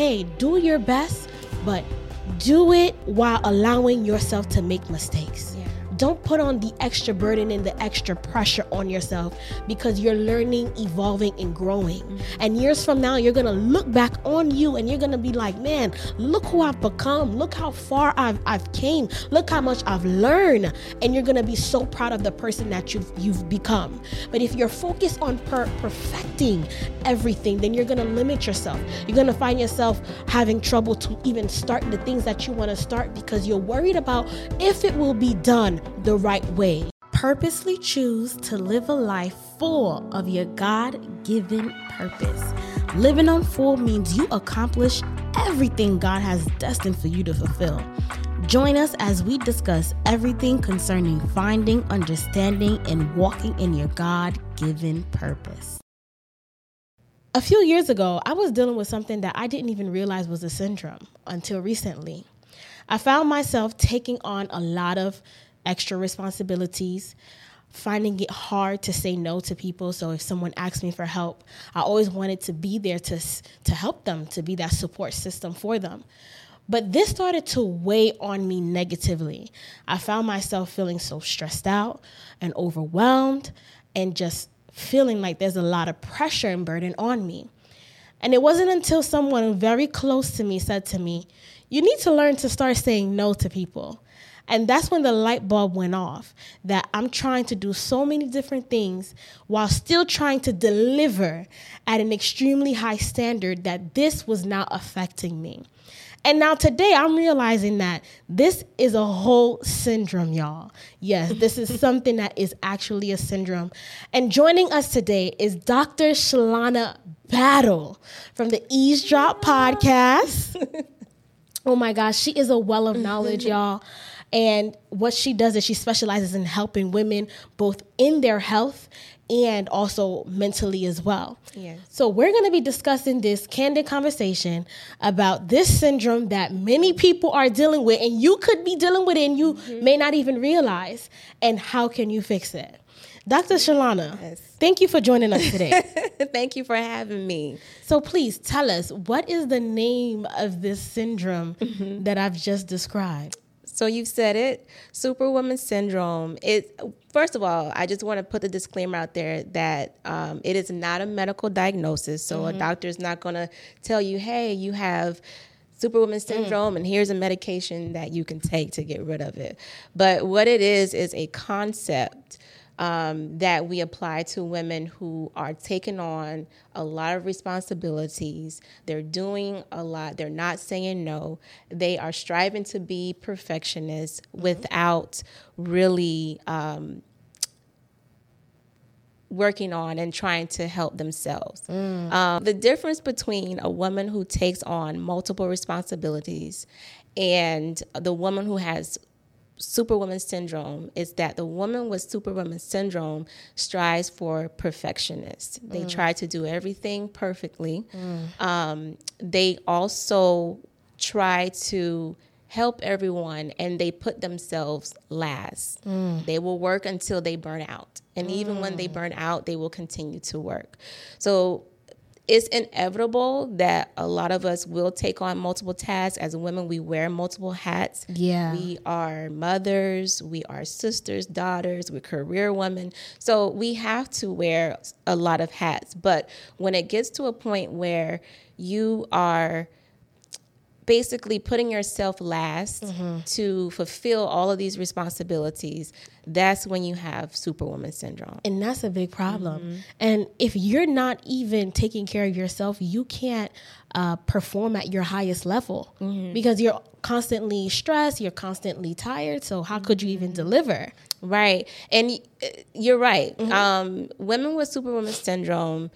hey, do your best, but do it while allowing yourself to make mistakes. Don't put on the extra burden and the extra pressure on yourself because you're learning, evolving, and growing. Mm-hmm. And years from now, you're gonna look back on you and you're gonna be like, man, look who I've become. Look how far I've I've came. Look how much I've learned. And you're gonna be so proud of the person that you've you've become. But if you're focused on per- perfecting everything, then you're gonna limit yourself. You're gonna find yourself having trouble to even start the things that you want to start because you're worried about if it will be done the right way. Purposely choose to live a life full of your God given purpose. Living on full means you accomplish everything God has destined for you to fulfill. Join us as we discuss everything concerning finding, understanding, and walking in your God given purpose. A few years ago, I was dealing with something that I didn't even realize was a syndrome until recently. I found myself taking on a lot of extra responsibilities, finding it hard to say no to people. So if someone asked me for help, I always wanted to be there to to help them, to be that support system for them. But this started to weigh on me negatively. I found myself feeling so stressed out and overwhelmed and just feeling like there's a lot of pressure and burden on me. And it wasn't until someone very close to me said to me, You need to learn to start saying no to people. And that's when the light bulb went off that I'm trying to do so many different things while still trying to deliver at an extremely high standard that this was not affecting me. And now today I'm realizing that this is a whole syndrome, y'all. Yes, this is something that is actually a syndrome. And joining us today is Dr. Shalonna Battle from the Eavesdrop podcast. oh my gosh, she is a well of knowledge, y'all. And what she does is she specializes in helping women both in their health and also mentally as well. Yes. So we're going to be discussing this candid conversation about this syndrome that many people are dealing with and you could be dealing with it and you may not even realize and how can you fix it. Dr. Shalonna, Yes. thank you for joining us today. Thank you for having me. so please tell us what is the name of this syndrome Mm-hmm. that I've just described? So you've said it, Superwoman syndrome. It first of all, I just want to put the disclaimer out there that um, it is not a medical diagnosis. So a doctor is not going to tell you, "Hey, you have." Superwoman syndrome, and here's a medication that you can take to get rid of it. But what it is is a concept um, that we apply to women who are taking on a lot of responsibilities. They're doing a lot. They're not saying no. They are striving to be perfectionists without really um, working on and trying to help themselves. Um, the difference between a woman who takes on multiple responsibilities and the woman who has superwoman syndrome is that the woman with superwoman syndrome strives for perfectionist. They mm. try to do everything perfectly. Mm. Um, they also try to help everyone and they put themselves last. Mm. They will work until they burn out. And even when they burn out, they will continue to work. So it's inevitable that a lot of us will take on multiple tasks. As women, we wear multiple hats. Yeah. We are mothers, we are sisters, daughters, we're career women. So we have to wear a lot of hats. But when it gets to a point where you are basically putting yourself last to fulfill all of these responsibilities, that's when you have superwoman syndrome. And that's a big problem. Mm-hmm. And if you're not even taking care of yourself, you can't uh, perform at your highest level Mm-hmm. because you're constantly stressed, you're constantly tired. So, how could you Mm-hmm. even deliver? Right. And uh, you're right. Um, women with superwoman syndrome,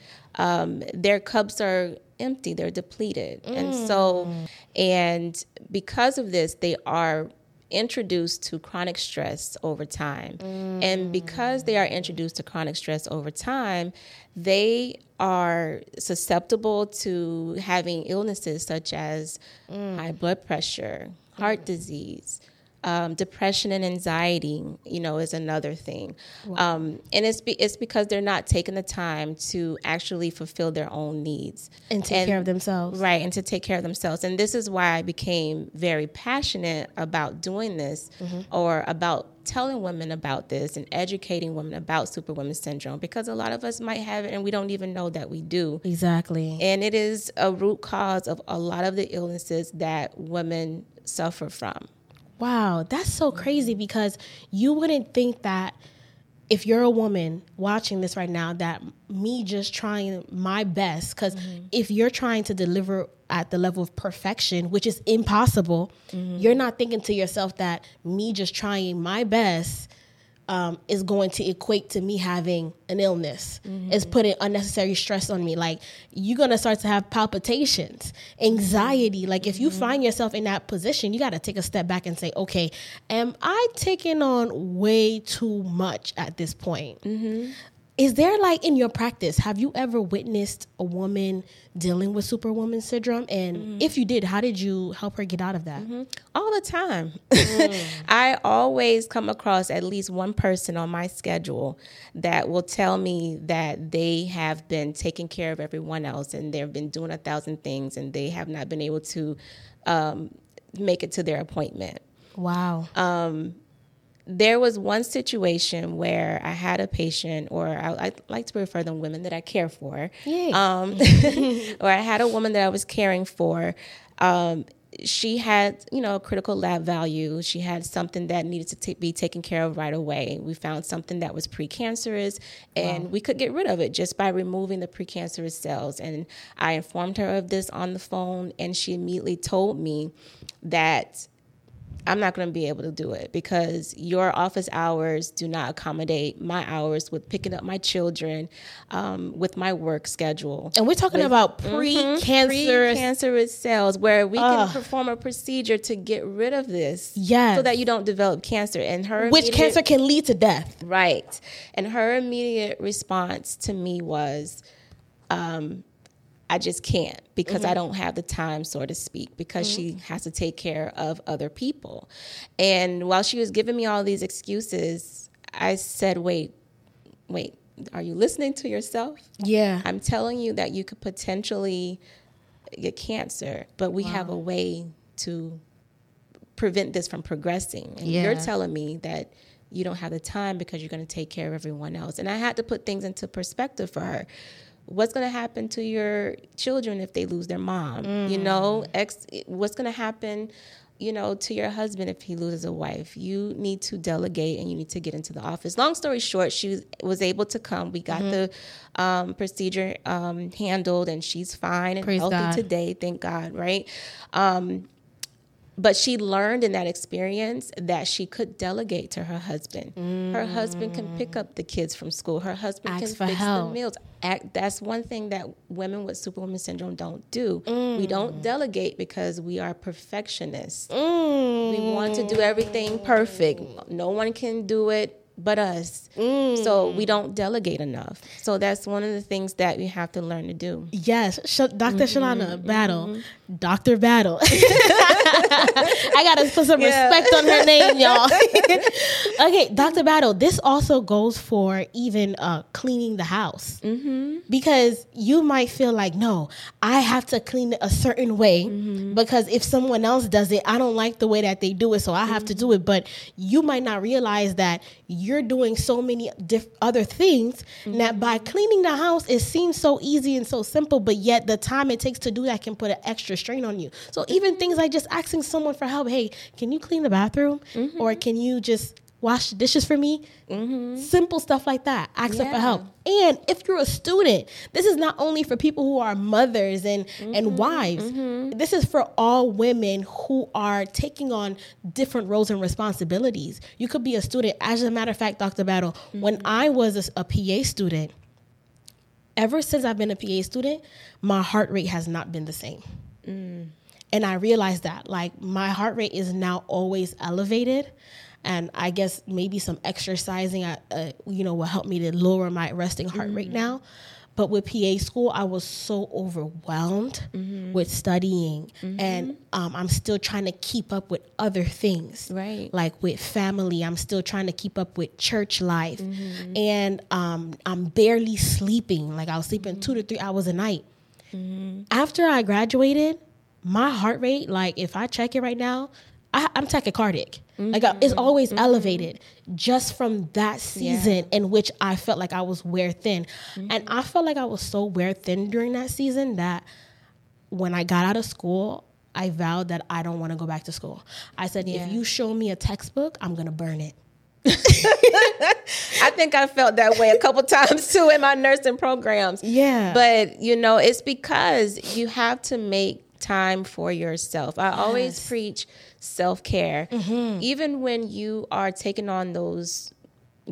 um, their cups are empty, they're depleted. And mm. so, and because of this, they are introduced to chronic stress over time. And mm. because they are introduced to chronic stress over time, they are susceptible to having illnesses such as mm. high blood pressure, heart disease, Um, depression and anxiety, you know, is another thing, um, and it's be, it's because they're not taking the time to actually fulfill their own needs and take care of themselves. right, and to take care of themselves. And this is why I became very passionate about doing this, or about telling women about this and educating women about Superwoman syndrome, because a lot of us might have it and we don't even know that we do. Exactly. And it is a root cause of a lot of the illnesses that women suffer from. Wow, that's so crazy because you wouldn't think that if you're a woman watching this right now, that me just trying my best, because mm-hmm. if you're trying to deliver at the level of perfection, which is impossible, mm-hmm. you're not thinking to yourself that me just trying my best um, is going to equate to me having an illness. Mm-hmm. It's putting unnecessary stress on me. Like you're gonna start to have palpitations, anxiety. Mm-hmm. Like if you mm-hmm. find yourself in that position, you got to take a step back and say, okay, am I taking on way too much at this point? Is there like in your practice, have you ever witnessed a woman dealing with superwoman syndrome? And mm. if you did, how did you help her get out of that? Mm-hmm. all the time. Mm. I always come across at least one person on my schedule that will tell me that they have been taking care of everyone else and they've been doing a thousand things and they have not been able to um, make it to their appointment. Wow. Um, There was one situation where I had a patient, or I, I like to refer them women that I care for. Um, or I had a woman that I was caring for. Um, she had, you know, a critical lab value. She had something that needed to ta- be taken care of right away. We found something that was precancerous, and we could get rid of it just by removing the precancerous cells. And I informed her of this on the phone, and she immediately told me that I'm not going to be able to do it because your office hours do not accommodate my hours with picking up my children, um, with my work schedule. And we're talking about pre-cancerous. Cancerous cells where we can perform a procedure to get rid of this. Yes. So that you don't develop cancer. And her which cancer can lead to death. Right. And her immediate response to me was, um, I just can't because Mm-hmm. I don't have the time, so to speak, because she has to take care of other people. And while she was giving me all these excuses, I said, wait, wait, are you listening to yourself? Yeah. I'm telling you that you could potentially get cancer, but we have a way to prevent this from progressing. And you're telling me that you don't have the time because you're going to take care of everyone else. And I had to put things into perspective for her. What's going to happen to your children if they lose their mom? You know, ex, what's going to happen, you know, to your husband if he loses a wife? You need to delegate and you need to get into the office. Long story short, she was, able to come. We got the um, procedure um, handled and she's fine and Praise healthy God. today. Thank God, right? Um, but she learned in that experience that she could delegate to her husband. Her husband can pick up the kids from school. Her husband Ask can fix help. the meals. Act, that's one thing that women with superwoman syndrome don't do. We mm. don't delegate because we are perfectionists. Mm. We want to do everything perfect. No one can do it but us. So we mm. don't delegate enough. So that's one of the things that we have to learn to do. Yes, Sh- doctor mm-hmm, Shalonna mm-hmm, Battle, mm-hmm. Doctor Battle. I gotta put some respect on her name, y'all. okay, Doctor Battle. This also goes for even uh, cleaning the house mm-hmm. because you might feel like, no, I have to clean it a certain way because if someone else does it, I don't like the way that they do it, so I have to do it. But you might not realize that you're doing so many diff- other things mm-hmm. that by cleaning the house, it seems so easy and so simple, but yet the time it takes to do that can put an extra strain on you. So mm-hmm. even things like just asking someone for help, hey, can you clean the bathroom, mm-hmm. or can you just wash the dishes for me? Mm-hmm. Simple stuff like that. Ask them for help. And if you're a student, this is not only for people who are mothers and, and mm-hmm. wives. Mm-hmm. This is for all women who are taking on different roles and responsibilities. You could be a student. As a matter of fact, Dr. Battle, when I was a, a PA student, ever since I've been a PA student, my heart rate has not been the same. Mm. And I realized that, like, my heart rate is now always elevated. And I guess maybe some exercising, uh, uh, you know, will help me to lower my resting heart rate now. But with PA school, I was so overwhelmed Mm-hmm. with studying, and um, I'm still trying to keep up with other things. Right. Like with family, I'm still trying to keep up with church life, Mm-hmm. and um, I'm barely sleeping. Like I was sleeping two to three hours a night. Mm-hmm. After I graduated, my heart rate, like if I check it right now, I, I'm tachycardic. Like I, it's mm-hmm. always mm-hmm. elevated just from that season in which I felt like I was wear thin. Mm-hmm. And I felt like I was so wear thin during that season that when I got out of school, I vowed that I don't want to go back to school. I said, Yeah. if you show me a textbook, I'm going to burn it. I think I felt that way a couple times too in my nursing programs. Yeah. But you know, it's because you have to make time for yourself. I always preach self-care. Mm-hmm. Even when you are taking on those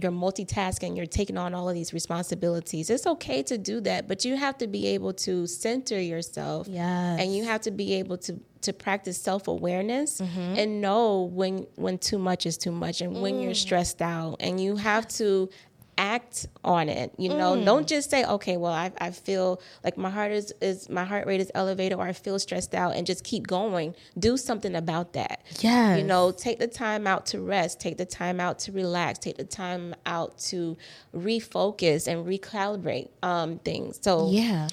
you're multitasking, you're taking on all of these responsibilities. It's okay to do that, but you have to be able to center yourself. Yes. And you have to be able to to practice self-awareness mm-hmm. and know when when too much is too much and when you're mm. stressed out and you have to act on it you know? Don't just say okay well I, I feel like my heart is, is my heart rate is elevated or i feel stressed out and just keep going. Do something about that. Yeah you know take the time out to rest take the time out to relax take the time out to refocus and recalibrate um, things. So yeah.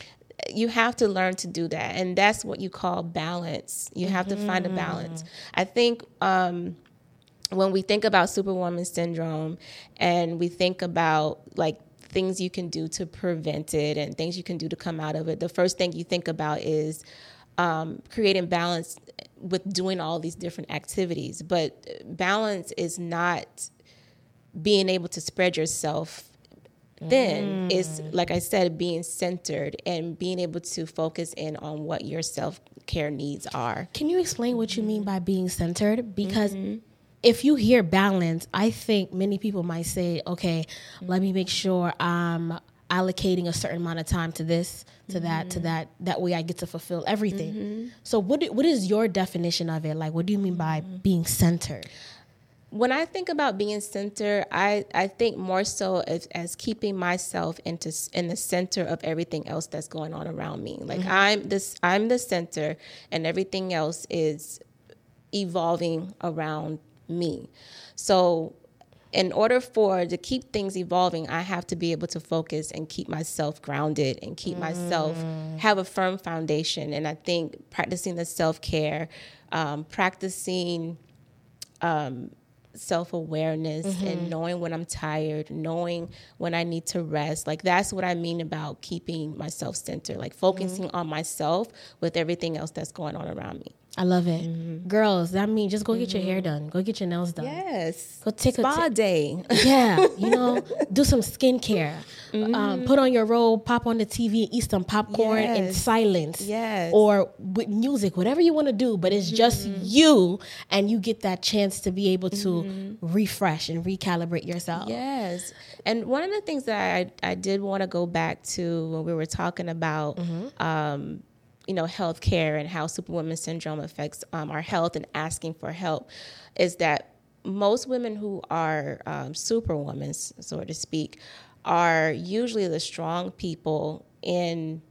you have to learn to do that and that's what you call balance. You have to find a balance. I think um, when we think about superwoman syndrome and we think about like things you can do to prevent it and things you can do to come out of it the first thing you think about is um, creating balance with doing all these different activities. But balance is not being able to spread yourself thin. Is like i said being centered and being able to focus in on what your self-care needs are. Can you explain what you mean by being centered? Because if you hear balance, I think many people might say, okay, let me make sure I'm allocating a certain amount of time to this, to that, to mm-hmm. that. That way I get to fulfill everything. Mm-hmm. So, what, what is your definition of it? Like, what do you mean by mm-hmm. being centered? when I think about being centered, I, I think more so as, as keeping myself into in the center of everything else that's going on around me. Like I'm this I'm the center and everything else is evolving around me. So in order for to keep things evolving, I have to be able to focus and keep myself grounded and keep myself mm. have a firm foundation. And I think practicing the self care, um, practicing um, self awareness and mm-hmm. knowing when I'm tired, knowing when I need to rest. Like that's what I mean about keeping myself centered, like focusing mm-hmm. on myself with everything else that's going on around me. I love it. Mm-hmm. Girls, that means just go get your hair mm-hmm. done, go get your nails done. Yes. Go take a Spa ta- day. Yeah, you know, do some skincare. Um, mm-hmm. put on your robe, pop on the TV, and eat some popcorn in silence. Yes. Or with music, whatever you want to do, but it's just you, and you get that chance to be able to refresh and recalibrate yourself. Yes. And one of the things that I, I did want to go back to when we were talking about, um, you know, healthcare and how Superwoman syndrome affects um, our health and asking for help is that most women who are um, superwomen, so to speak, are usually the strong people in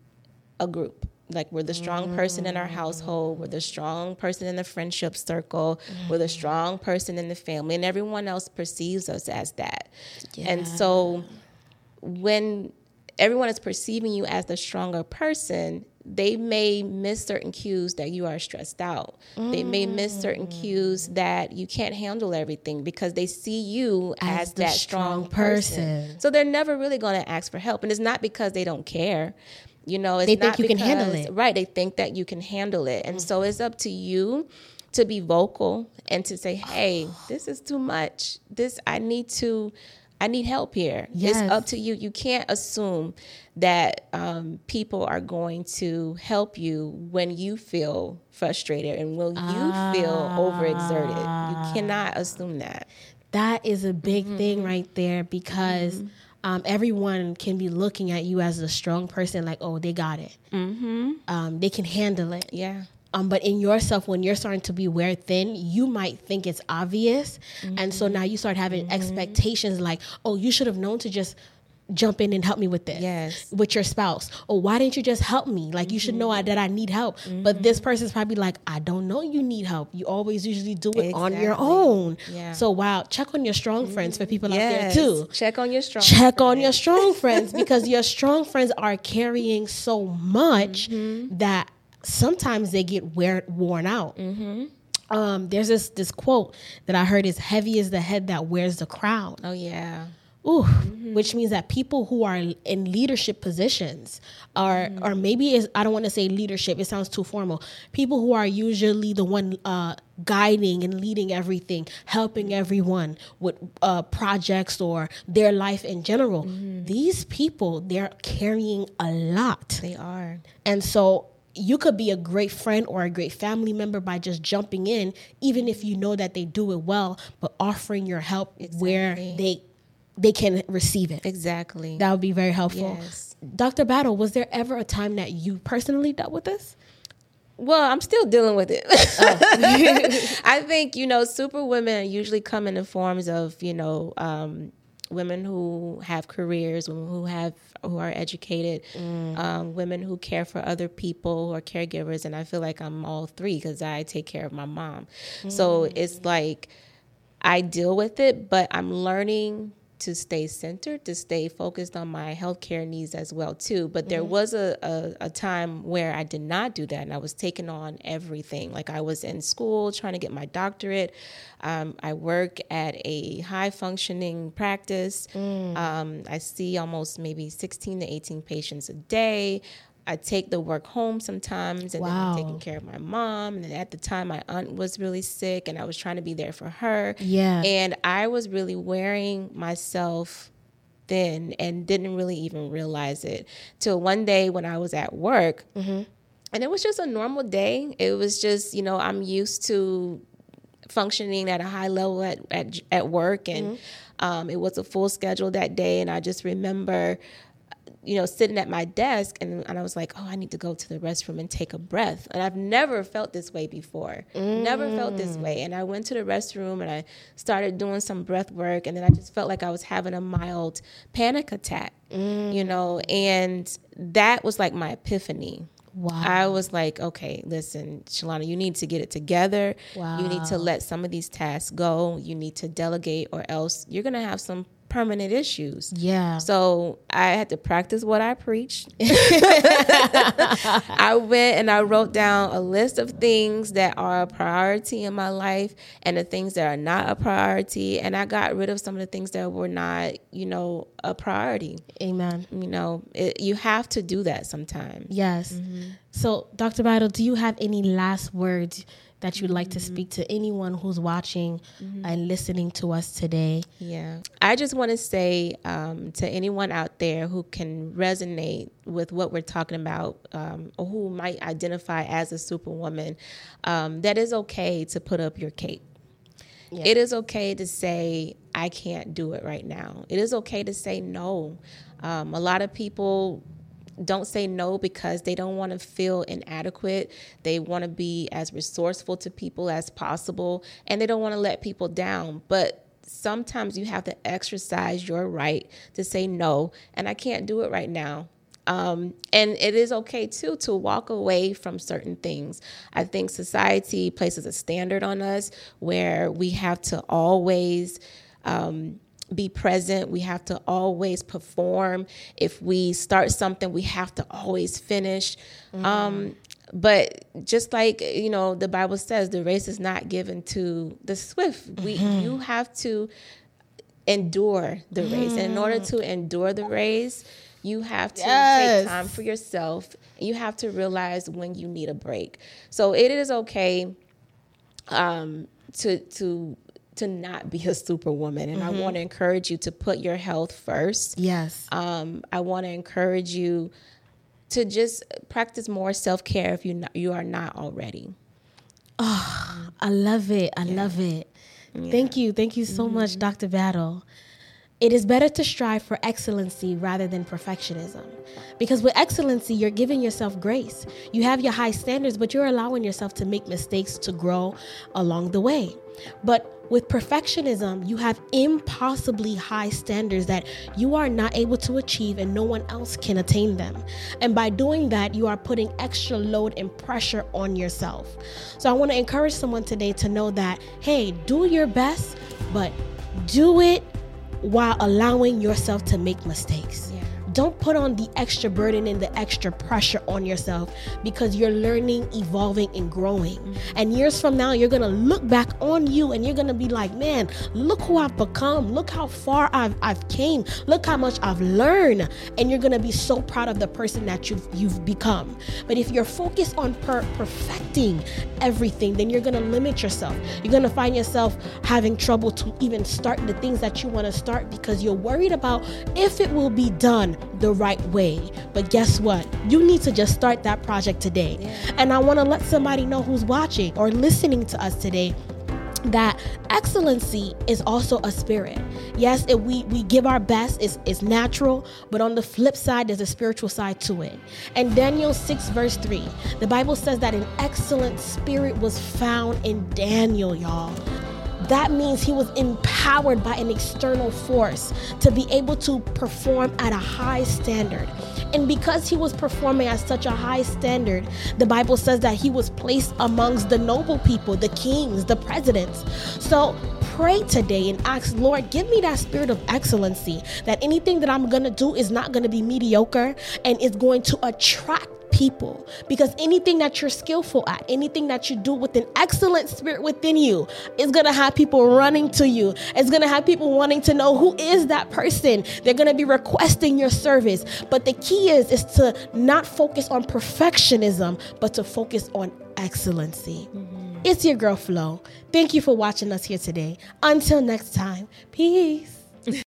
a group. Like we're the strong person in our household, we're the strong person in the friendship circle, we're the strong person in the family, and everyone else perceives us as that. And so when everyone is perceiving you as the stronger person, they may miss certain cues that you are stressed out. They may miss certain mm. cues that you can't handle everything because they see you as, As that strong strong person. person. So they're never really going to ask for help. And it's not because they don't care. You know, it's They think you can handle it. Right. They think that you can handle it. And so it's up to you to be vocal and to say, hey, this is too much. This, I need to, I need help here. Yes. It's up to you. You can't assume that um, people are going to help you when you feel frustrated and when you feel overexerted. You cannot assume that. That is a big Mm-hmm. thing right there because um, everyone can be looking at you as a strong person, like, oh, they got it. Mm-hmm. Um, they can handle it. Yeah. Um, but in yourself, when you're starting to be wear thin, you might think it's obvious, and so now you start having expectations like, "Oh, you should have known to just jump in and help me with this Yes. with your spouse or why didn't you just help me like you should know I, that i need help but Mm-hmm. this person's probably like i don't know you need help you always usually do it on your own Yeah. so wow check on your strong friends for people Yes. out there too Check on your strong. check on your strong friends because your strong friends are carrying so much Mm-hmm. that sometimes they get wear, worn out. Mm-hmm. Um, there's this this quote that I heard is heavy is the head that wears the crown. Oh yeah. Ooh, which means that people who are in leadership positions are, or maybe is I don't want to say leadership. It sounds too formal. People who are usually the one uh, guiding and leading everything, helping everyone with uh, projects or their life in general. These people, they're carrying a lot. They are. And so you could be a great friend or a great family member by just jumping in, even if you know that they do it well, but offering your help where they they can receive it. Exactly. That would be very helpful. Yes. Dr. Battle, was there ever a time that you personally dealt with this? Well, I'm still dealing with it. I think, you know, super women usually come in the forms of, you know, um, women who have careers, women who have who are educated, um, women who care for other people who are caregivers, and I feel like I'm all three because I take care of my mom. So it's like I deal with it, but I'm learning to stay centered, to stay focused on my healthcare needs as well too. But there was a, a, a time where I did not do that, and I was taking on everything. Like I was in school trying to get my doctorate. Um, I work at a high functioning practice. Um, I see almost maybe 16 to 18 patients a day. I take the work home sometimes, and then I'm taking care of my mom. And at the time, my aunt was really sick, and I was trying to be there for her. Yeah. And I was really wearing myself thin and didn't really even realize it till one day when I was at work. And it was just a normal day. It was just, you know, I'm used to functioning at a high level at, at, at work and um, it was a full schedule that day and i just remember you know sitting at my desk and, and i was like oh i need to go to the restroom and take a breath and i've never felt this way before never felt this mm. way and i went to the restroom and i started doing some breath work and then i just felt like i was having a mild panic attack you mm. know and that was like my epiphany Wow. I was like, okay, listen, Shalonna, you need to get it together. Wow. You need to let some of these tasks go. You need to delegate, or else you're going to have some permanent issues. yeah. So I had to practice what I preached. I went and I wrote down a list of things that are a priority in my life and the things that are not a priority. And I got rid of some of the things that were not, you know, a priority. Amen. You know, it, you have to do that sometimes. Yes. Mm-hmm. So, Dr. Battle, do you have any last words that you'd like to speak to anyone who's watching Mm-hmm. and listening to us today? Yeah. I just want to say um, to anyone out there who can resonate with what we're talking about um, or who might identify as a superwoman, um, that is okay to put up your cape. It is okay to say, I can't do it right now. It is okay to say no. Um, a lot of people don't say no because they don't want to feel inadequate. They want to be as resourceful to people as possible and they don't want to let people down. But sometimes you have to exercise your right to say no, and I can't do it right now. Um, and it is okay too to walk away from certain things. I think society places a standard on us where we have to always um, be present. We have to always perform. If we start something, we have to always finish. Um, but just like you know, the Bible says, the race is not given to the swift. We you have to endure the race, and in order to endure the race, you have to Yes. take time for yourself. You have to realize when you need a break. So it is okay um, to to to not be a superwoman, and I want to mm-hmm. encourage you to put your health first. Yes. Um, I want to encourage you to just practice more self care if you not, you are not already. Oh, I love it. I love it. Thank you. Thank you so much, mm-hmm. Dr. Battle. It is better to strive for excellency rather than perfectionism. Because with excellency, you're giving yourself grace. You have your high standards, but you're allowing yourself to make mistakes to grow along the way. But with perfectionism, you have impossibly high standards that you are not able to achieve and no one else can attain them. And by doing that, you are putting extra load and pressure on yourself. So I want to encourage someone today to know that, hey, do your best, but do it while allowing yourself to make mistakes. Don't put on the extra burden and the extra pressure on yourself because you're learning, evolving, and growing. Mm-hmm. And years from now, you're gonna look back on you and you're gonna be like, man, look who I've become. Look how far I've I've came. Look how much I've learned. And you're gonna be so proud of the person that you've you've become. But if you're focused on per- perfecting everything, then you're gonna limit yourself. You're gonna find yourself having trouble to even start the things that you want to start because you're worried about if it will be done the right way. But guess what? You need to just start that project today. Yeah. And I want to let somebody know who's watching or listening to us today that excellency is also a spirit. Yes, it, we we give our best it's, is natural, but on the flip side, there's a spiritual side to it. And Daniel six verse three, the Bible says that an excellent spirit was found in Daniel, y'all that means he was empowered by an external force to be able to perform at a high standard. And because he was performing at such a high standard, the Bible says that he was placed amongst the noble people, the kings, the presidents. So pray today and ask, Lord, give me that spirit of excellency, that anything that I'm going to do is not going to be mediocre and is going to attract people because anything that you're skillful at, anything that you do with an excellent spirit within you, is going to have people running to you. It's going to have people wanting to know who is that person. They're going to be requesting your service. But the key is is to not focus on perfectionism, but to focus on excellency. Mm-hmm. It's your girl Flo. Thank you for watching us here today. Until next time, peace.